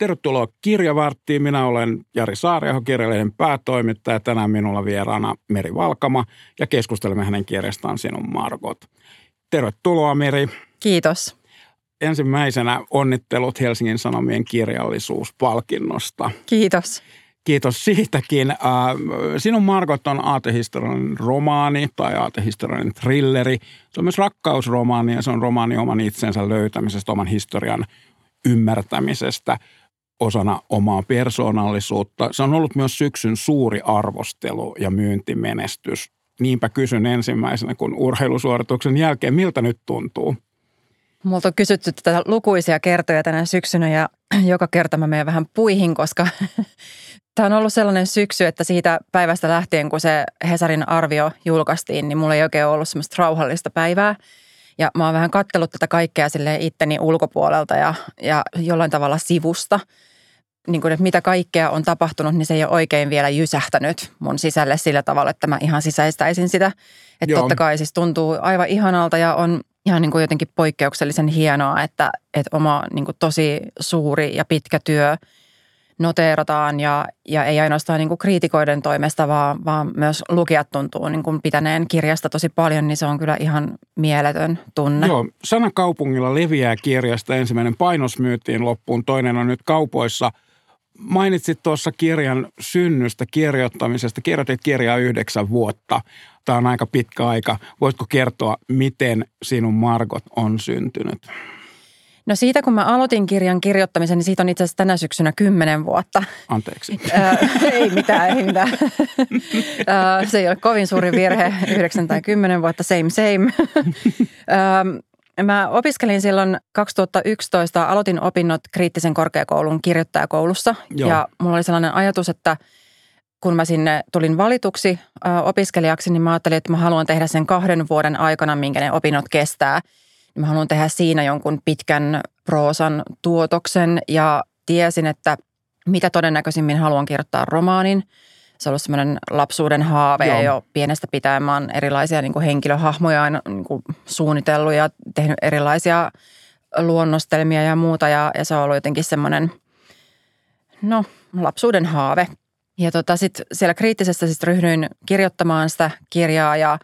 Tervetuloa Kirjavarttiin. Minä olen Jari Saariaho, kirjallinen päätoimittaja. Tänään minulla vieraana Meri Valkama ja keskustelemme hänen kirjastaan Sinun Margot. Tervetuloa Meri. Kiitos. Ensimmäisenä onnittelut Helsingin Sanomien kirjallisuuspalkinnosta. Kiitos. Kiitos siitäkin. Äh, sinun Margot on aatehistoriallinen romaani tai aatehistoriallinen thrilleri. Se on myös rakkausromaani ja se on romaani oman itsensä löytämisestä, oman historian ymmärtämisestä osana omaa persoonallisuutta. Se on ollut myös syksyn suuri arvostelu ja myyntimenestys. Niinpä kysyn ensimmäisenä, kun urheilusuorituksen jälkeen, miltä nyt tuntuu? Multa on kysytty tätä lukuisia kertoja tänä syksynä ja joka kerta mä menen vähän puihin, koska tämä on ollut sellainen syksy, että siitä päivästä lähtien, kun se Hesarin arvio julkaistiin, niin mulla ei oikein ollut semmoista rauhallista päivää. Ja mä oon vähän kattellut tätä kaikkea sille itteni ulkopuolelta ja, ja jollain tavalla sivusta – niin kuin, että mitä kaikkea on tapahtunut, niin se ei ole oikein vielä jysähtänyt mun sisälle sillä tavalla, että mä ihan sisäistäisin sitä. Että totta kai siis tuntuu aivan ihanalta ja on ihan niin kuin jotenkin poikkeuksellisen hienoa, että, että oma niin kuin tosi suuri ja pitkä työ noteerataan ja, ja ei ainoastaan niin kuin kriitikoiden toimesta, vaan, vaan myös lukijat tuntuu niin kuin pitäneen kirjasta tosi paljon, niin se on kyllä ihan mieletön tunne. Joo, sanakaupungilla leviää kirjasta. Ensimmäinen painos myytiin loppuun, toinen on nyt kaupoissa – mainitsit tuossa kirjan synnystä, kirjoittamisesta. Kirjoitit kirjaa yhdeksän vuotta. Tämä on aika pitkä aika. Voisitko kertoa, miten sinun Margot on syntynyt? No siitä, kun mä aloitin kirjan kirjoittamisen, niin siitä on itse asiassa tänä syksynä kymmenen vuotta. Anteeksi. ei mitään, ei mitään. Se ei ole kovin suuri virhe, yhdeksän tai kymmenen vuotta, same same. Mä opiskelin silloin 2011, aloitin opinnot kriittisen korkeakoulun kirjoittajakoulussa. Joo. Ja mulla oli sellainen ajatus, että kun mä sinne tulin valituksi opiskelijaksi, niin mä ajattelin, että mä haluan tehdä sen kahden vuoden aikana, minkä ne opinnot kestää. Mä haluan tehdä siinä jonkun pitkän proosan tuotoksen ja tiesin, että mitä todennäköisimmin haluan kirjoittaa romaanin – se on ollut semmoinen lapsuuden haave Joo. jo pienestä pitäen. Mä oon erilaisia niin kuin henkilöhahmoja aina niin kuin suunnitellut ja tehnyt erilaisia luonnostelmia ja muuta. Ja, ja se on ollut jotenkin semmoinen, no, lapsuuden haave. Ja tota, sitten siellä kriittisessä sit ryhdyin kirjoittamaan sitä kirjaa ja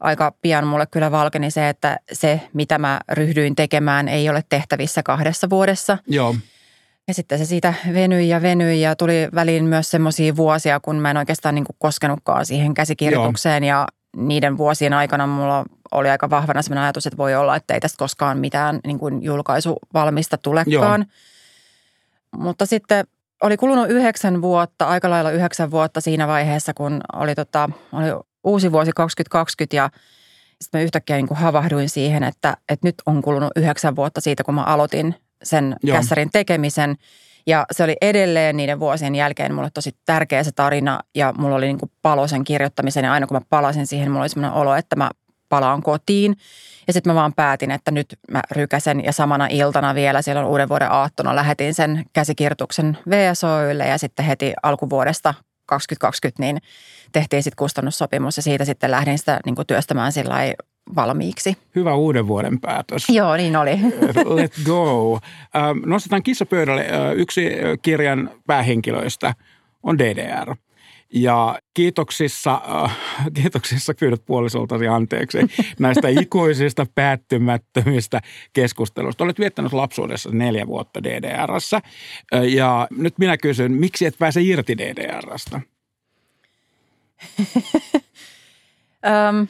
aika pian mulle kyllä valkeni se, että se, mitä mä ryhdyin tekemään, ei ole tehtävissä kahdessa vuodessa. Joo. Ja sitten se siitä venyi ja venyi ja tuli väliin myös semmoisia vuosia, kun mä en oikeastaan niin koskenutkaan siihen käsikirjoitukseen. Joo. Ja niiden vuosien aikana mulla oli aika vahvana semmoinen ajatus, että voi olla, että ei tästä koskaan mitään niin kuin julkaisuvalmista tulekaan. Joo. Mutta sitten oli kulunut yhdeksän vuotta, aika lailla yhdeksän vuotta siinä vaiheessa, kun oli, tota, oli uusi vuosi 2020 ja sitten mä yhtäkkiä niin kuin havahduin siihen, että, että nyt on kulunut yhdeksän vuotta siitä, kun mä aloitin sen Joo. kässarin tekemisen. Ja se oli edelleen niiden vuosien jälkeen mulle tosi tärkeä se tarina ja mulla oli niin kuin palo sen kirjoittamisen ja aina kun mä palasin siihen, mulla oli sellainen olo, että mä palaan kotiin. Ja sitten mä vaan päätin, että nyt mä rykäsen ja samana iltana vielä silloin uuden vuoden aattona lähetin sen käsikirjoituksen VSOYlle ja sitten heti alkuvuodesta 2020 niin tehtiin sitten kustannussopimus ja siitä sitten lähdin sitä niin työstämään sillä valmiiksi. Hyvä uuden vuoden päätös. Joo, niin oli. Let's go. Ähm, nostetaan kissapöydälle. Äh, yksi kirjan päähenkilöistä on DDR. Ja kiitoksissa, äh, kiitoksissa pyydät puolisoltasi anteeksi näistä ikuisista päättymättömistä keskusteluista. Olet viettänyt lapsuudessa neljä vuotta DDRssä äh, ja nyt minä kysyn, miksi et pääse irti DDRstä? um,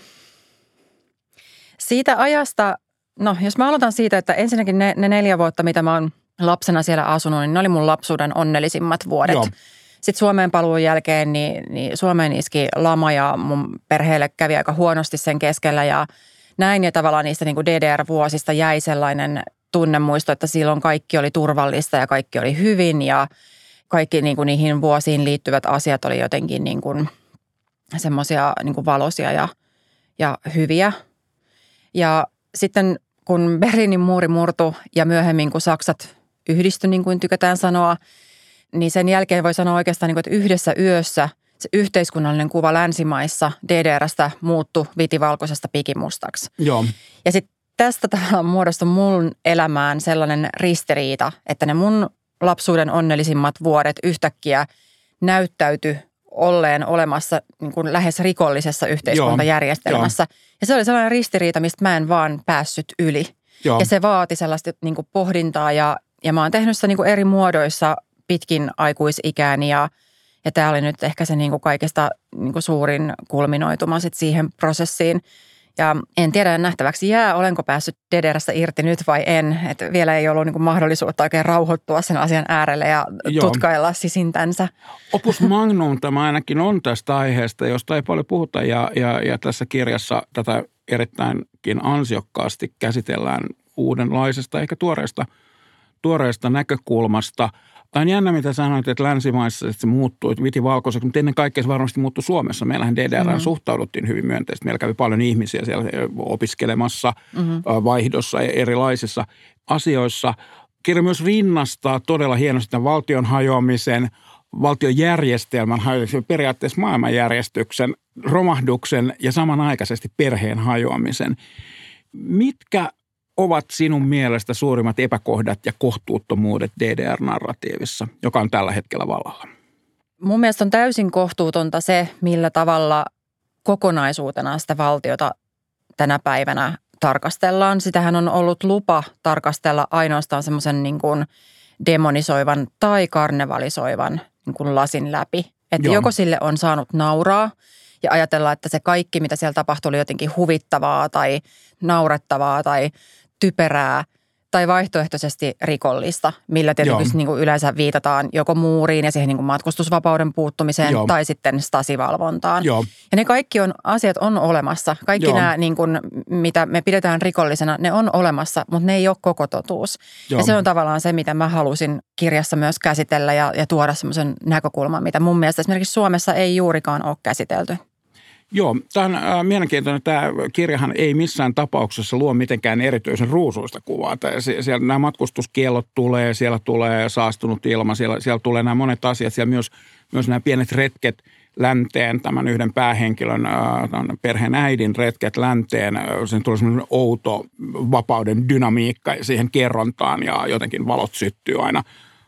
Siitä ajasta, no jos mä aloitan siitä, että ensinnäkin ne, ne neljä vuotta, mitä mä oon lapsena siellä asunut, niin ne oli mun lapsuuden onnellisimmat vuodet. Joo. Sitten Suomeen paluun jälkeen, niin, niin Suomeen iski lama ja mun perheelle kävi aika huonosti sen keskellä ja näin. Ja tavallaan niistä niin kuin DDR-vuosista jäi sellainen tunnemuisto, että silloin kaikki oli turvallista ja kaikki oli hyvin ja kaikki niin kuin niihin vuosiin liittyvät asiat oli jotenkin niin kuin semmoisia niin valoisia ja, ja hyviä – ja sitten kun Berliinin muuri murtu ja myöhemmin kun Saksat yhdistyi, niin kuin tykätään sanoa, niin sen jälkeen voi sanoa oikeastaan, niin että yhdessä yössä se yhteiskunnallinen kuva länsimaissa DDRstä muuttui vitivalkoisesta pikimustaksi. Joo. Ja sitten tästä tavallaan muodostui mun elämään sellainen ristiriita, että ne mun lapsuuden onnellisimmat vuodet yhtäkkiä näyttäytyi olleen olemassa niin kuin lähes rikollisessa yhteiskuntajärjestelmässä. Joo, ja se oli sellainen ristiriita, mistä mä en vaan päässyt yli. Joo. Ja se vaati sellaista niin kuin pohdintaa ja, ja mä oon tehnyt sitä niin kuin eri muodoissa pitkin aikuisikääni ja, ja tämä oli nyt ehkä se niin kuin kaikista niin kuin suurin kulminoituma sit siihen prosessiin – ja en tiedä nähtäväksi jää, olenko päässyt Dederästä irti nyt vai en. Että vielä ei ollut niin mahdollisuutta oikein rauhoittua sen asian äärelle ja Joo. tutkailla sisintänsä. Opus Magnum tämä ainakin on tästä aiheesta, josta ei paljon puhuta. Ja, ja, ja tässä kirjassa tätä erittäinkin ansiokkaasti käsitellään uudenlaisesta, ehkä tuoreesta, tuoreesta näkökulmasta – Tämä on jännä, mitä sanoit, että länsimaissa että se muuttui, että viti valkoiseksi, mutta ennen kaikkea se varmasti muuttui Suomessa. Meillähän DDR mm-hmm. suhtauduttiin hyvin myönteisesti. Meillä kävi paljon ihmisiä siellä opiskelemassa, mm-hmm. vaihdossa ja erilaisissa asioissa. Kirja myös rinnastaa todella hienosti tämän valtion hajoamisen, valtiojärjestelmän hajoamisen, periaatteessa maailmanjärjestyksen, romahduksen ja samanaikaisesti perheen hajoamisen. Mitkä ovat sinun mielestä suurimmat epäkohdat ja kohtuuttomuudet DDR-narratiivissa, joka on tällä hetkellä vallalla? Mun mielestä on täysin kohtuutonta se, millä tavalla kokonaisuutena sitä valtiota tänä päivänä tarkastellaan. Sitähän on ollut lupa tarkastella ainoastaan semmoisen niin kuin demonisoivan tai karnevalisoivan niin kuin lasin läpi. Että joko sille on saanut nauraa ja ajatella, että se kaikki, mitä siellä tapahtui, oli jotenkin huvittavaa tai naurettavaa tai typerää tai vaihtoehtoisesti rikollista, millä tietysti niin kuin yleensä viitataan joko muuriin ja siihen niin kuin matkustusvapauden puuttumiseen Joo. tai sitten stasivalvontaan. Joo. Ja ne kaikki on, asiat on olemassa. Kaikki Joo. nämä, niin kuin, mitä me pidetään rikollisena, ne on olemassa, mutta ne ei ole koko totuus. Joo. Ja se on tavallaan se, mitä mä halusin kirjassa myös käsitellä ja, ja tuoda semmoisen näkökulman, mitä mun mielestä esimerkiksi Suomessa ei juurikaan ole käsitelty. Joo, tämä on äh, mielenkiintoinen. Tämä kirjahan ei missään tapauksessa luo mitenkään erityisen ruusuista kuvaa. Siellä nämä matkustuskielot tulee, siellä tulee saastunut ilma, siellä, siellä tulee nämä monet asiat. Siellä myös, myös nämä pienet retket länteen, tämän yhden päähenkilön, äh, perheen äidin retket länteen. Äh, sen tulee semmoinen outo vapauden dynamiikka siihen kerrontaan ja jotenkin valot syttyy aina,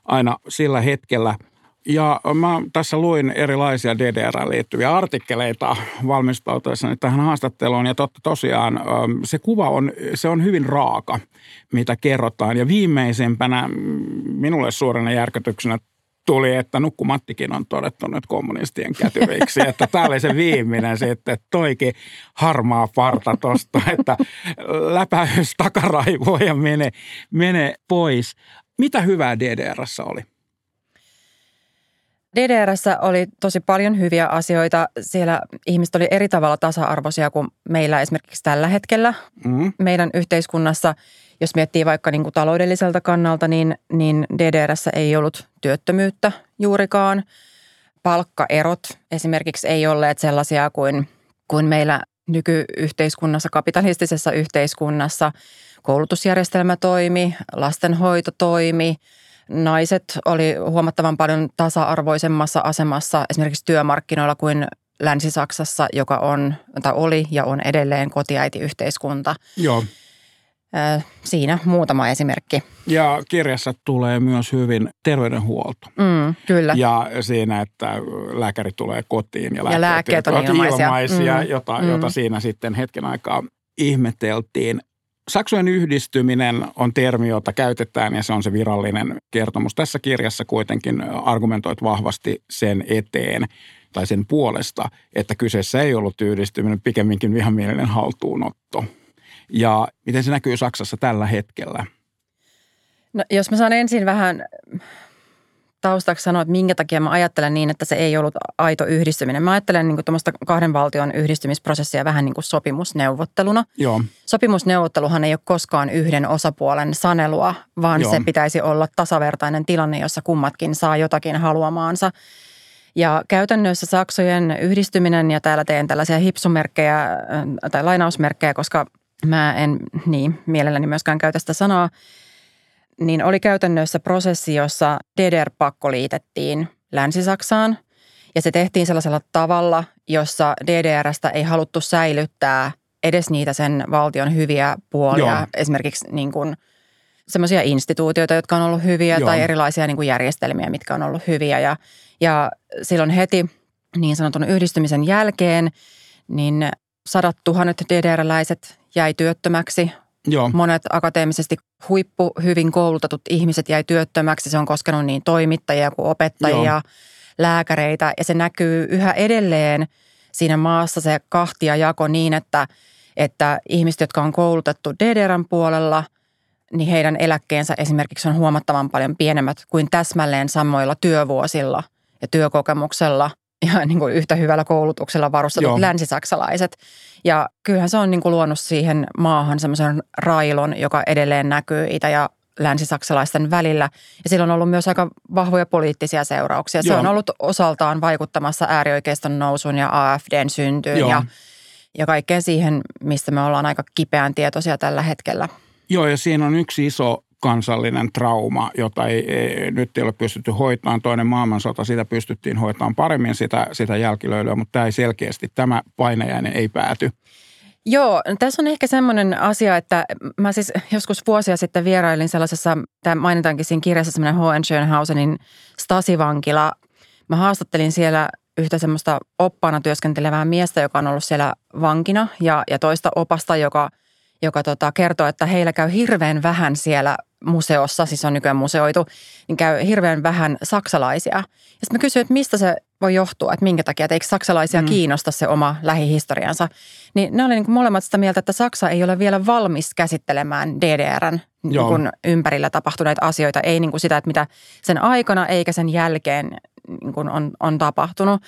aina sillä hetkellä – ja mä tässä luin erilaisia DDR liittyviä artikkeleita valmistautuessani tähän haastatteluun. Ja totta tosiaan se kuva on, se on hyvin raaka, mitä kerrotaan. Ja viimeisempänä minulle suurena järkytyksenä tuli, että Nukkumattikin on todettu nyt kommunistien kätyriksi. että tämä oli se viimeinen sitten, että toikin harmaa parta tosta, että läpäys takaraivoa ja mene, mene pois. Mitä hyvää DDRssä oli? DDRssä oli tosi paljon hyviä asioita. Siellä ihmiset oli eri tavalla tasa-arvoisia kuin meillä esimerkiksi tällä hetkellä mm. meidän yhteiskunnassa. Jos miettii vaikka niin kuin taloudelliselta kannalta, niin, niin DDRssä ei ollut työttömyyttä juurikaan. Palkkaerot esimerkiksi ei olleet sellaisia kuin, kuin meillä nykyyhteiskunnassa, kapitalistisessa yhteiskunnassa. Koulutusjärjestelmä toimi, lastenhoito toimi – naiset oli huomattavan paljon tasa-arvoisemmassa asemassa esimerkiksi työmarkkinoilla kuin Länsi-Saksassa, joka on, tai oli ja on edelleen kotiäitiyhteiskunta. Joo. Siinä muutama esimerkki. Ja kirjassa tulee myös hyvin terveydenhuolto. Mm, kyllä. Ja siinä, että lääkäri tulee kotiin ja, ja lääkkeet on ilmaisia, ilmaisia mm, jota, mm. jota siinä sitten hetken aikaa ihmeteltiin. Saksojen yhdistyminen on termi, jota käytetään ja se on se virallinen kertomus. Tässä kirjassa kuitenkin argumentoit vahvasti sen eteen tai sen puolesta, että kyseessä ei ollut yhdistyminen, pikemminkin vihamielinen haltuunotto. Ja miten se näkyy Saksassa tällä hetkellä? No, jos mä saan ensin vähän taustaksi sanoa, että minkä takia mä ajattelen niin, että se ei ollut aito yhdistyminen. Mä ajattelen niin tuommoista kahden valtion yhdistymisprosessia vähän niin kuin sopimusneuvotteluna. Joo. Sopimusneuvotteluhan ei ole koskaan yhden osapuolen sanelua, vaan Joo. se pitäisi olla tasavertainen tilanne, jossa kummatkin saa jotakin haluamaansa. Ja käytännössä Saksojen yhdistyminen, ja täällä teen tällaisia hipsumerkkejä äh, tai lainausmerkkejä, koska mä en niin mielelläni myöskään käytä sitä sanaa – niin oli käytännössä prosessi, jossa DDR-pakko liitettiin Länsi-Saksaan. Ja se tehtiin sellaisella tavalla, jossa DDRstä ei haluttu säilyttää edes niitä sen valtion hyviä puolia. Joo. Esimerkiksi niin kuin semmoisia instituutioita, jotka on ollut hyviä Joo. tai erilaisia niin kuin järjestelmiä, mitkä on ollut hyviä. Ja, ja silloin heti niin sanotun yhdistymisen jälkeen, niin sadat tuhannet DDR-läiset jäi työttömäksi. Joo. Monet akateemisesti huippu hyvin koulutetut ihmiset jäi työttömäksi. Se on koskenut niin toimittajia kuin opettajia, Joo. lääkäreitä ja se näkyy yhä edelleen siinä maassa se kahtia jako niin, että, että ihmiset, jotka on koulutettu DDRn puolella, niin heidän eläkkeensä esimerkiksi on huomattavan paljon pienemmät kuin täsmälleen samoilla työvuosilla ja työkokemuksella – ja niin kuin yhtä hyvällä koulutuksella varustetut Joo. länsisaksalaiset. Ja kyllähän se on niin kuin luonut siihen maahan semmoisen railon, joka edelleen näkyy itä- ja länsisaksalaisten välillä. Ja sillä on ollut myös aika vahvoja poliittisia seurauksia. Joo. Se on ollut osaltaan vaikuttamassa äärioikeiston nousuun ja AFDn syntyyn Joo. ja, ja kaikkeen siihen, mistä me ollaan aika kipeän tietoisia tällä hetkellä. Joo, ja siinä on yksi iso kansallinen trauma, jota ei, ei, nyt ei ole pystytty hoitamaan. Toinen maailmansota, sitä pystyttiin hoitamaan paremmin sitä, sitä jälkilöilyä, mutta tämä ei selkeästi, tämä painajainen ei pääty. Joo, tässä on ehkä semmoinen asia, että mä siis joskus vuosia sitten vierailin sellaisessa, tämä mainitaankin siinä kirjassa semmoinen H. Schönhausenin Stasivankila. Mä haastattelin siellä yhtä semmoista oppaana työskentelevää miestä, joka on ollut siellä vankina ja, ja toista opasta, joka, joka tota, kertoo, että heillä käy hirveän vähän siellä museossa, siis on nykyään museoitu, niin käy hirveän vähän saksalaisia. Ja sitten mä kysyin, että mistä se voi johtua, että minkä takia, että eikö saksalaisia mm. kiinnosta se oma lähihistoriansa. Niin ne oli niin molemmat sitä mieltä, että Saksa ei ole vielä valmis käsittelemään DDRn niin kuin ympärillä tapahtuneita asioita. Ei niin kuin sitä, että mitä sen aikana eikä sen jälkeen niin kuin on, on tapahtunut.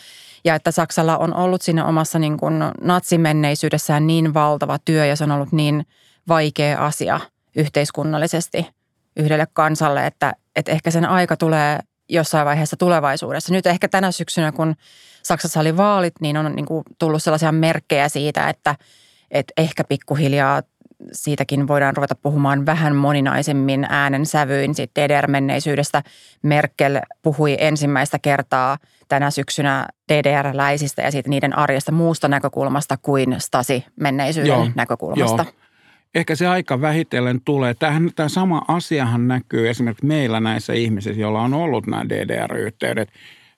Ja että Saksalla on ollut siinä omassa niin kuin natsimenneisyydessään niin valtava työ ja se on ollut niin vaikea asia yhteiskunnallisesti – yhdelle kansalle, että, että ehkä sen aika tulee jossain vaiheessa tulevaisuudessa. Nyt ehkä tänä syksynä, kun Saksassa oli vaalit, niin on niin kuin tullut sellaisia merkkejä siitä, että, että ehkä pikkuhiljaa siitäkin voidaan ruveta puhumaan vähän moninaisemmin äänen sävyin siitä DDR-menneisyydestä. Merkel puhui ensimmäistä kertaa tänä syksynä DDR-läisistä ja siitä niiden arjesta muusta näkökulmasta kuin Stasi-menneisyyden Joo, näkökulmasta. Joo ehkä se aika vähitellen tulee. Tämähän, tämä sama asiahan näkyy esimerkiksi meillä näissä ihmisissä, joilla on ollut nämä DDR-yhteydet.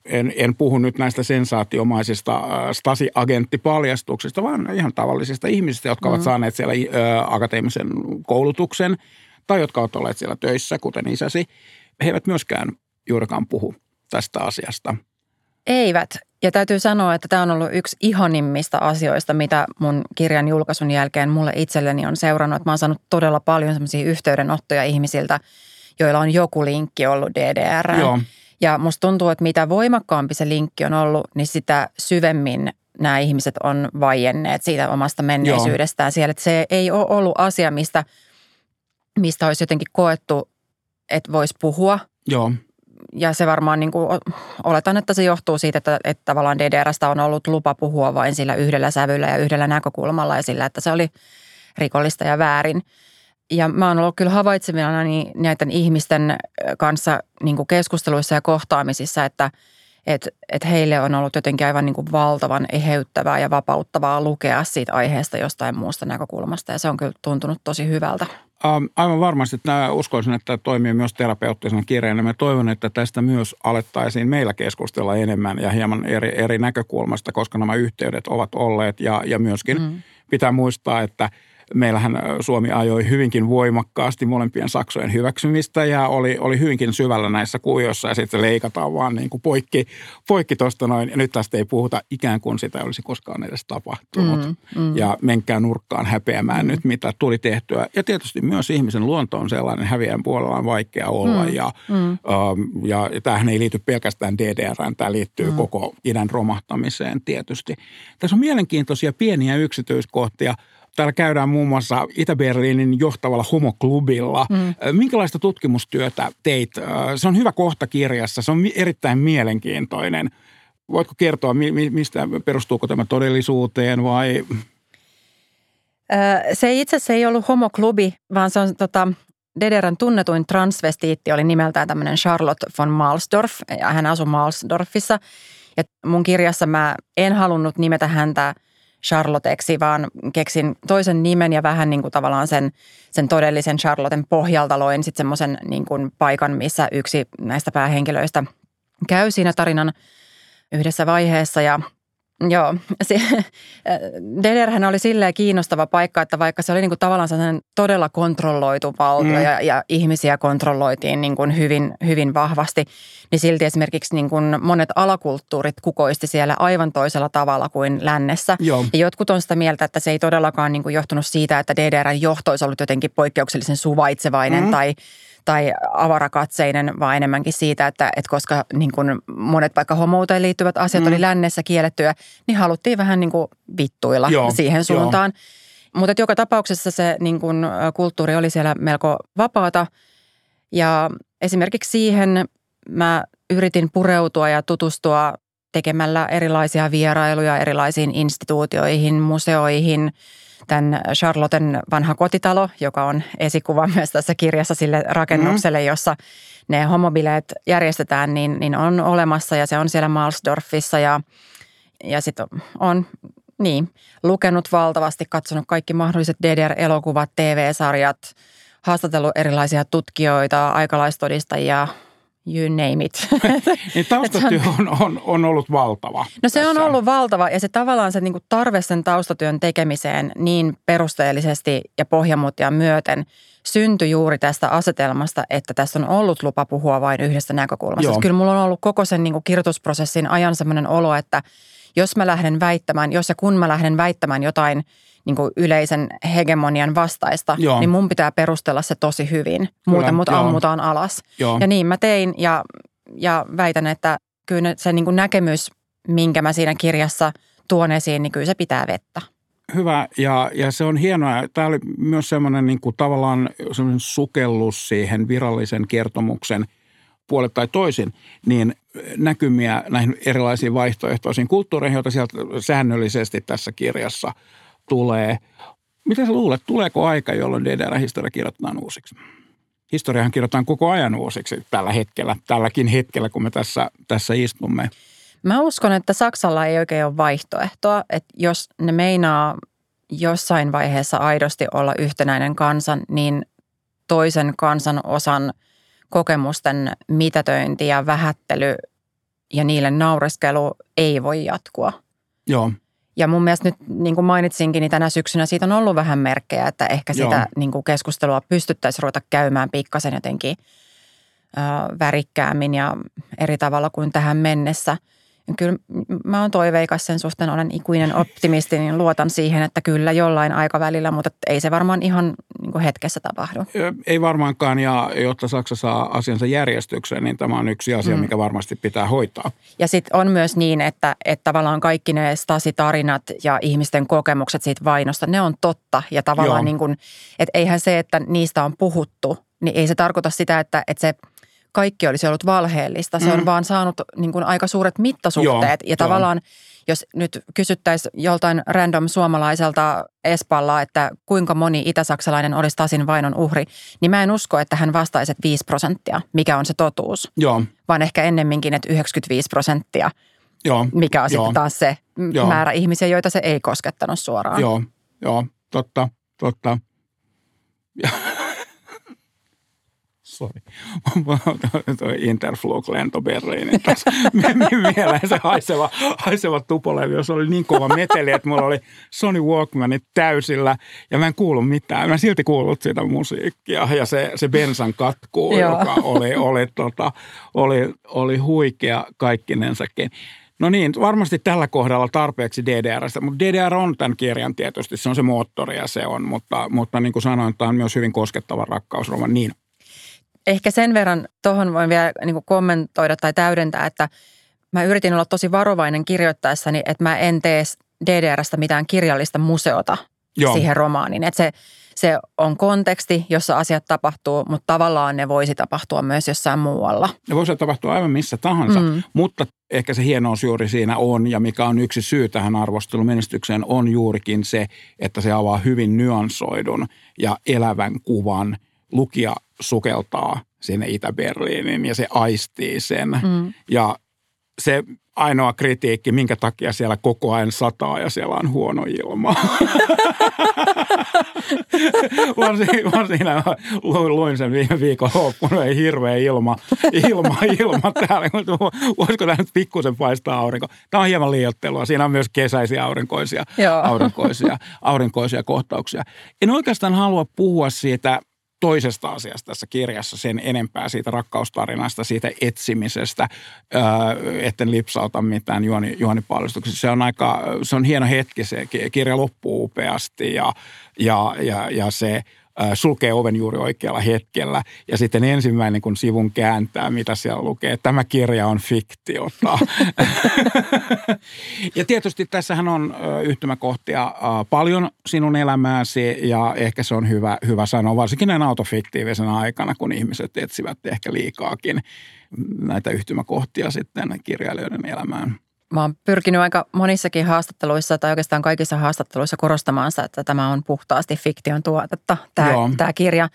En, en puhu nyt näistä sensaatiomaisista äh, Stasi-agenttipaljastuksista, vaan ihan tavallisista ihmisistä, jotka mm. ovat saaneet siellä äh, akateemisen koulutuksen tai jotka ovat olleet siellä töissä, kuten isäsi. He eivät myöskään juurikaan puhu tästä asiasta. Eivät. Ja täytyy sanoa, että tämä on ollut yksi ihanimmista asioista, mitä mun kirjan julkaisun jälkeen mulle itselleni on seurannut. Mä oon saanut todella paljon semmoisia yhteydenottoja ihmisiltä, joilla on joku linkki ollut DDR. Joo. Ja musta tuntuu, että mitä voimakkaampi se linkki on ollut, niin sitä syvemmin nämä ihmiset on vaienneet siitä omasta menneisyydestään Joo. siellä. Että se ei ole ollut asia, mistä, mistä olisi jotenkin koettu, että voisi puhua. Joo ja se varmaan niin kuin, oletan, että se johtuu siitä, että, että tavallaan DDRstä on ollut lupa puhua vain sillä yhdellä sävyllä ja yhdellä näkökulmalla ja sillä, että se oli rikollista ja väärin. Ja mä oon ollut kyllä havaitsevina näiden ihmisten kanssa niin kuin keskusteluissa ja kohtaamisissa, että – että et heille on ollut jotenkin aivan niin kuin valtavan eheyttävää ja vapauttavaa lukea siitä aiheesta jostain muusta näkökulmasta ja se on kyllä tuntunut tosi hyvältä. Ähm, aivan varmasti. Tämä, uskoisin, että tämä toimii myös terapeuttisena kirjana. Mä toivon, että tästä myös alettaisiin meillä keskustella enemmän ja hieman eri, eri näkökulmasta, koska nämä yhteydet ovat olleet ja, ja myöskin mm. pitää muistaa, että – meillähän Suomi ajoi hyvinkin voimakkaasti molempien saksojen hyväksymistä ja oli, oli hyvinkin syvällä näissä kuvioissa ja sitten leikataan vaan niin kuin poikki, poikki tuosta noin. Ja nyt tästä ei puhuta ikään kuin sitä olisi koskaan edes tapahtunut. Mm, mm. Ja menkää nurkkaan häpeämään mm. nyt, mitä tuli tehtyä. Ja tietysti myös ihmisen luonto on sellainen, häviäjän puolella on vaikea olla. Mm, ja, mm. Ähm, ja tämähän ei liity pelkästään DDRään, tämä liittyy mm. koko idän romahtamiseen tietysti. Tässä on mielenkiintoisia pieniä yksityiskohtia – Täällä käydään muun muassa Itä-Berliinin johtavalla homoklubilla. Mm. Minkälaista tutkimustyötä teit? Se on hyvä kohta kirjassa, se on erittäin mielenkiintoinen. Voitko kertoa, mistä perustuuko tämä todellisuuteen vai? Se itse asiassa ei ollut homoklubi, vaan se on tota, Dederan tunnetuin transvestiitti oli nimeltään tämmöinen Charlotte von Malsdorf ja hän asui Malsdorfissa. Ja mun kirjassa mä en halunnut nimetä häntä – Charlotteeksi, vaan keksin toisen nimen ja vähän niin kuin tavallaan sen, sen todellisen Charlotten pohjalta loin sitten semmoisen niin kuin paikan, missä yksi näistä päähenkilöistä käy siinä tarinan yhdessä vaiheessa. Ja – Joo, se, DDRhän oli silleen kiinnostava paikka, että vaikka se oli niin kuin tavallaan sellainen todella kontrolloitu valtio mm. ja, ja ihmisiä kontrolloitiin niin kuin hyvin, hyvin vahvasti, niin silti esimerkiksi niin kuin monet alakulttuurit kukoisti siellä aivan toisella tavalla kuin lännessä. Joo. Ja jotkut on sitä mieltä, että se ei todellakaan niin kuin johtunut siitä, että DDRn johto olisi ollut jotenkin poikkeuksellisen suvaitsevainen mm. tai – tai avarakatseinen, vaan enemmänkin siitä, että, että koska niin kuin monet vaikka homouteen liittyvät asiat mm. oli lännessä kiellettyä, niin haluttiin vähän niin kuin vittuilla Joo, siihen suuntaan. Mutta joka tapauksessa se niin kuin, kulttuuri oli siellä melko vapaata ja esimerkiksi siihen mä yritin pureutua ja tutustua tekemällä erilaisia vierailuja erilaisiin instituutioihin, museoihin – tämän Charlotten vanha kotitalo, joka on esikuva myös tässä kirjassa sille rakennukselle, mm-hmm. jossa ne homobileet järjestetään, niin, niin on olemassa ja se on siellä Malsdorfissa ja, ja sitten on niin, lukenut valtavasti, katsonut kaikki mahdolliset DDR-elokuvat, TV-sarjat, haastatellut erilaisia tutkijoita, aikalaistodistajia, you name it. niin taustatyö on, on, on ollut valtava. No se tässä. on ollut valtava ja se tavallaan se niin kuin tarve sen taustatyön tekemiseen niin perusteellisesti ja pohjamuttia myöten syntyi juuri tästä asetelmasta, että tässä on ollut lupa puhua vain yhdestä näkökulmasta. Kyllä mulla on ollut koko sen niin kuin kirjoitusprosessin ajan sellainen olo, että jos mä lähden väittämään, jos ja kun mä lähden väittämään jotain – niin kuin yleisen hegemonian vastaista, Joo. niin mun pitää perustella se tosi hyvin. Muuten mut joo. ammutaan alas. Joo. Ja niin mä tein ja, ja väitän, että kyllä se niin kuin näkemys, minkä mä siinä kirjassa tuon esiin, niin kyllä se pitää vettä. Hyvä ja, ja se on hienoa. Tämä oli myös semmoinen niin kuin tavallaan semmoinen sukellus siihen virallisen kertomuksen puolet tai toisin, niin näkymiä näihin erilaisiin vaihtoehtoisiin kulttuureihin, joita sieltä säännöllisesti tässä kirjassa – tulee. Mitä sä luulet, tuleeko aika, jolloin DDR-historia kirjoitetaan uusiksi? Historiahan kirjoitetaan koko ajan uusiksi tällä hetkellä, tälläkin hetkellä, kun me tässä, tässä istumme. Mä uskon, että Saksalla ei oikein ole vaihtoehtoa, että jos ne meinaa jossain vaiheessa aidosti olla yhtenäinen kansan, niin toisen kansan osan kokemusten mitätöinti ja vähättely ja niille naureskelu ei voi jatkua. Joo. Ja mun mielestä nyt, niin kuin mainitsinkin, niin tänä syksynä siitä on ollut vähän merkkejä, että ehkä sitä niin kuin keskustelua pystyttäisiin ruveta käymään pikkasen jotenkin ö, värikkäämmin ja eri tavalla kuin tähän mennessä – kyllä mä oon toiveikas sen suhteen, olen ikuinen optimisti, niin luotan siihen, että kyllä jollain aikavälillä, mutta ei se varmaan ihan niin hetkessä tapahdu. Ei varmaankaan, ja jotta Saksa saa asiansa järjestykseen, niin tämä on yksi asia, mm. mikä varmasti pitää hoitaa. Ja sitten on myös niin, että, että tavallaan kaikki ne Stasi-tarinat ja ihmisten kokemukset siitä vainosta, ne on totta. Ja tavallaan niin kuin, että eihän se, että niistä on puhuttu, niin ei se tarkoita sitä, että, että se – kaikki olisi ollut valheellista. Se on mm. vaan saanut niin kuin aika suuret mittasuhteet. Joo, ja tavallaan, jos nyt kysyttäisiin joltain random suomalaiselta Espalla, että kuinka moni itäsaksalainen olisi Tasin vainon uhri, niin mä en usko, että hän vastaisi, että 5 prosenttia, mikä on se totuus. Joo. Vaan ehkä ennemminkin, että 95 prosenttia, Joo. mikä on sitten taas se Joo. määrä ihmisiä, joita se ei koskettanut suoraan. Joo, Joo. totta, totta. Sori. Tuo Interflug-lento Berliinin tässä mieleen se haiseva, haiseva tupolevy, jos oli niin kova meteli, että mulla oli Sony Walkmanit täysillä ja mä en kuulu mitään. Mä silti kuullut sitä musiikkia ja se, se bensan katkuu, joka oli, oli, tota, oli, oli huikea kaikkinensakin. No niin, varmasti tällä kohdalla tarpeeksi DDRstä, mutta DDR on tämän kirjan tietysti, se on se moottori ja se on, mutta, mutta niin kuin sanoin, tämä on myös hyvin koskettava rakkausroman. Niin, Ehkä sen verran tuohon voin vielä niin kuin kommentoida tai täydentää, että mä yritin olla tosi varovainen kirjoittaessani, että mä en tee DDRstä mitään kirjallista museota Joo. siihen romaaniin. Että se, se on konteksti, jossa asiat tapahtuu, mutta tavallaan ne voisi tapahtua myös jossain muualla. Ne voisi tapahtua aivan missä tahansa, mm. mutta ehkä se hienous juuri siinä on ja mikä on yksi syy tähän arvostelumenestykseen on juurikin se, että se avaa hyvin nyansoidun ja elävän kuvan. Lukija sukeltaa sinne Itä-Berliiniin ja se aistii sen. Mm. Ja se ainoa kritiikki, minkä takia siellä koko ajan sataa ja siellä on huono ilma. siinä luin, luin sen viime viikon loppuun, ei hirveä ilma, ilma, ilma täällä. Voisiko tämä nyt pikkusen paistaa aurinko? Tämä on hieman liiottelua. Siinä on myös kesäisiä aurinkoisia, aurinkoisia, aurinkoisia kohtauksia. En oikeastaan halua puhua siitä toisesta asiasta tässä kirjassa sen enempää siitä rakkaustarinasta, siitä etsimisestä, etten lipsauta mitään juoni, juonipaljastuksista. Se on aika, se on hieno hetki, se kirja loppuu upeasti ja, ja, ja, ja se – sulkee oven juuri oikealla hetkellä. Ja sitten ensimmäinen, kun sivun kääntää, mitä siellä lukee, tämä kirja on fiktiota. ja tietysti tässähän on yhtymäkohtia paljon sinun elämääsi ja ehkä se on hyvä, hyvä sanoa, varsinkin näin autofiktiivisena aikana, kun ihmiset etsivät ehkä liikaakin näitä yhtymäkohtia sitten kirjailijoiden elämään mä oon pyrkinyt aika monissakin haastatteluissa tai oikeastaan kaikissa haastatteluissa korostamaan sitä, että tämä on puhtaasti fiktion tuotetta, tämä, tämä kirja.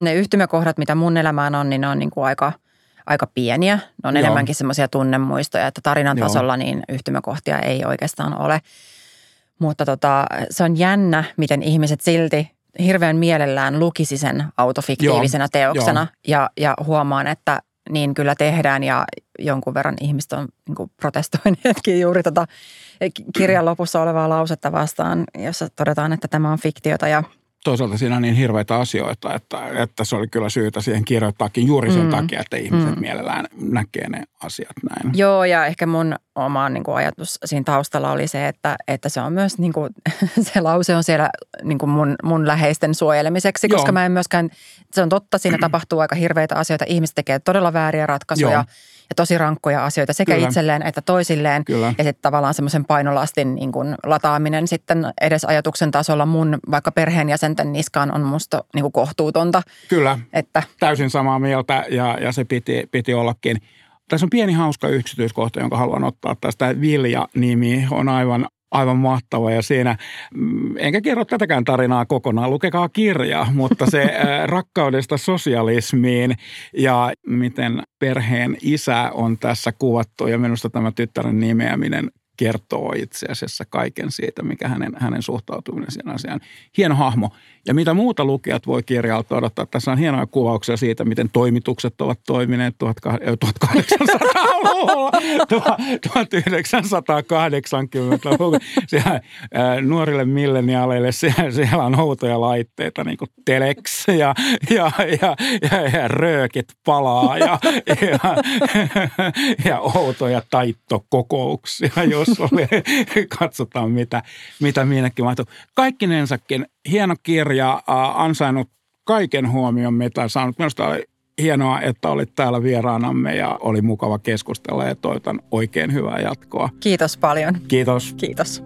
Ne yhtymäkohdat, mitä mun elämään on, niin ne on niin kuin aika, aika pieniä. Ne on Joo. enemmänkin semmoisia tunnemuistoja, että tarinan Joo. tasolla niin yhtymäkohtia ei oikeastaan ole. Mutta tota, se on jännä, miten ihmiset silti hirveän mielellään lukisi sen autofiktiivisena Joo. teoksena ja, ja huomaan, että niin kyllä tehdään ja jonkun verran ihmiset on niin protestoineetkin juuri tota kirjan lopussa olevaa lausetta vastaan, jossa todetaan, että tämä on fiktiota ja toisaalta siinä on niin hirveitä asioita, että, että se oli kyllä syytä siihen kirjoittaakin juuri sen mm. takia, että ihmiset mm. mielellään näkee ne asiat näin. Joo, ja ehkä mun oma niin kuin ajatus siinä taustalla oli se, että, että se on myös, niin kuin, se lause on siellä niin kuin mun, mun läheisten suojelemiseksi, Joo. koska mä en myöskään, se on totta, siinä tapahtuu aika hirveitä asioita, ihmiset tekee todella vääriä ratkaisuja. Joo ja tosi rankkoja asioita sekä Kyllä. itselleen että toisilleen. Kyllä. Ja sitten tavallaan semmoisen painolastin niin kuin lataaminen sitten edes ajatuksen tasolla mun vaikka perheenjäsenten niskaan on musta niin kuin kohtuutonta. Kyllä, että. täysin samaa mieltä ja, ja se piti, piti ollakin. Tässä on pieni hauska yksityiskohta, jonka haluan ottaa tästä. Vilja-nimi on aivan aivan mahtava ja siinä, mm, enkä kerro tätäkään tarinaa kokonaan, lukekaa kirja, mutta se rakkaudesta sosialismiin ja miten perheen isä on tässä kuvattu ja minusta tämä tyttären nimeäminen kertoo itse asiassa kaiken siitä, mikä hänen, hänen suhtautuminen siihen asiaan. Hieno hahmo. Ja mitä muuta lukijat voi kirjalta odottaa. Tässä on hienoja kuvauksia siitä, miten toimitukset ovat toimineet 1800-luvulla, 1980-luvulla. Siellä, nuorille milleniaaleille siellä, siellä on outoja laitteita, niin kuin telex ja, ja, ja, ja, ja röökit palaa ja, ja, ja outoja taittokokouksia, jos oli. Katsotaan, mitä, mitä minnekin mahtuu. Kaikkinensakin hieno kirja, ansainnut kaiken huomion, mitä saanut. Minusta oli hienoa, että olit täällä vieraanamme ja oli mukava keskustella ja toivotan oikein hyvää jatkoa. Kiitos paljon. Kiitos. Kiitos.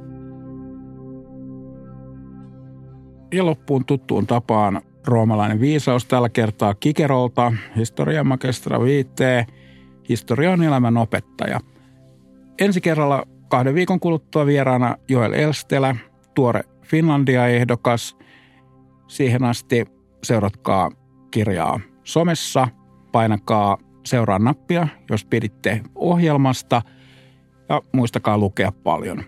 Ja loppuun tuttuun tapaan roomalainen viisaus tällä kertaa Kikerolta, historia magistra viittee, historia on elämän opettaja. Ensi kerralla kahden viikon kuluttua vieraana Joel Elstelä, tuore Finlandia-ehdokas. Siihen asti seuratkaa kirjaa somessa, painakaa seuraa nappia, jos piditte ohjelmasta ja muistakaa lukea paljon.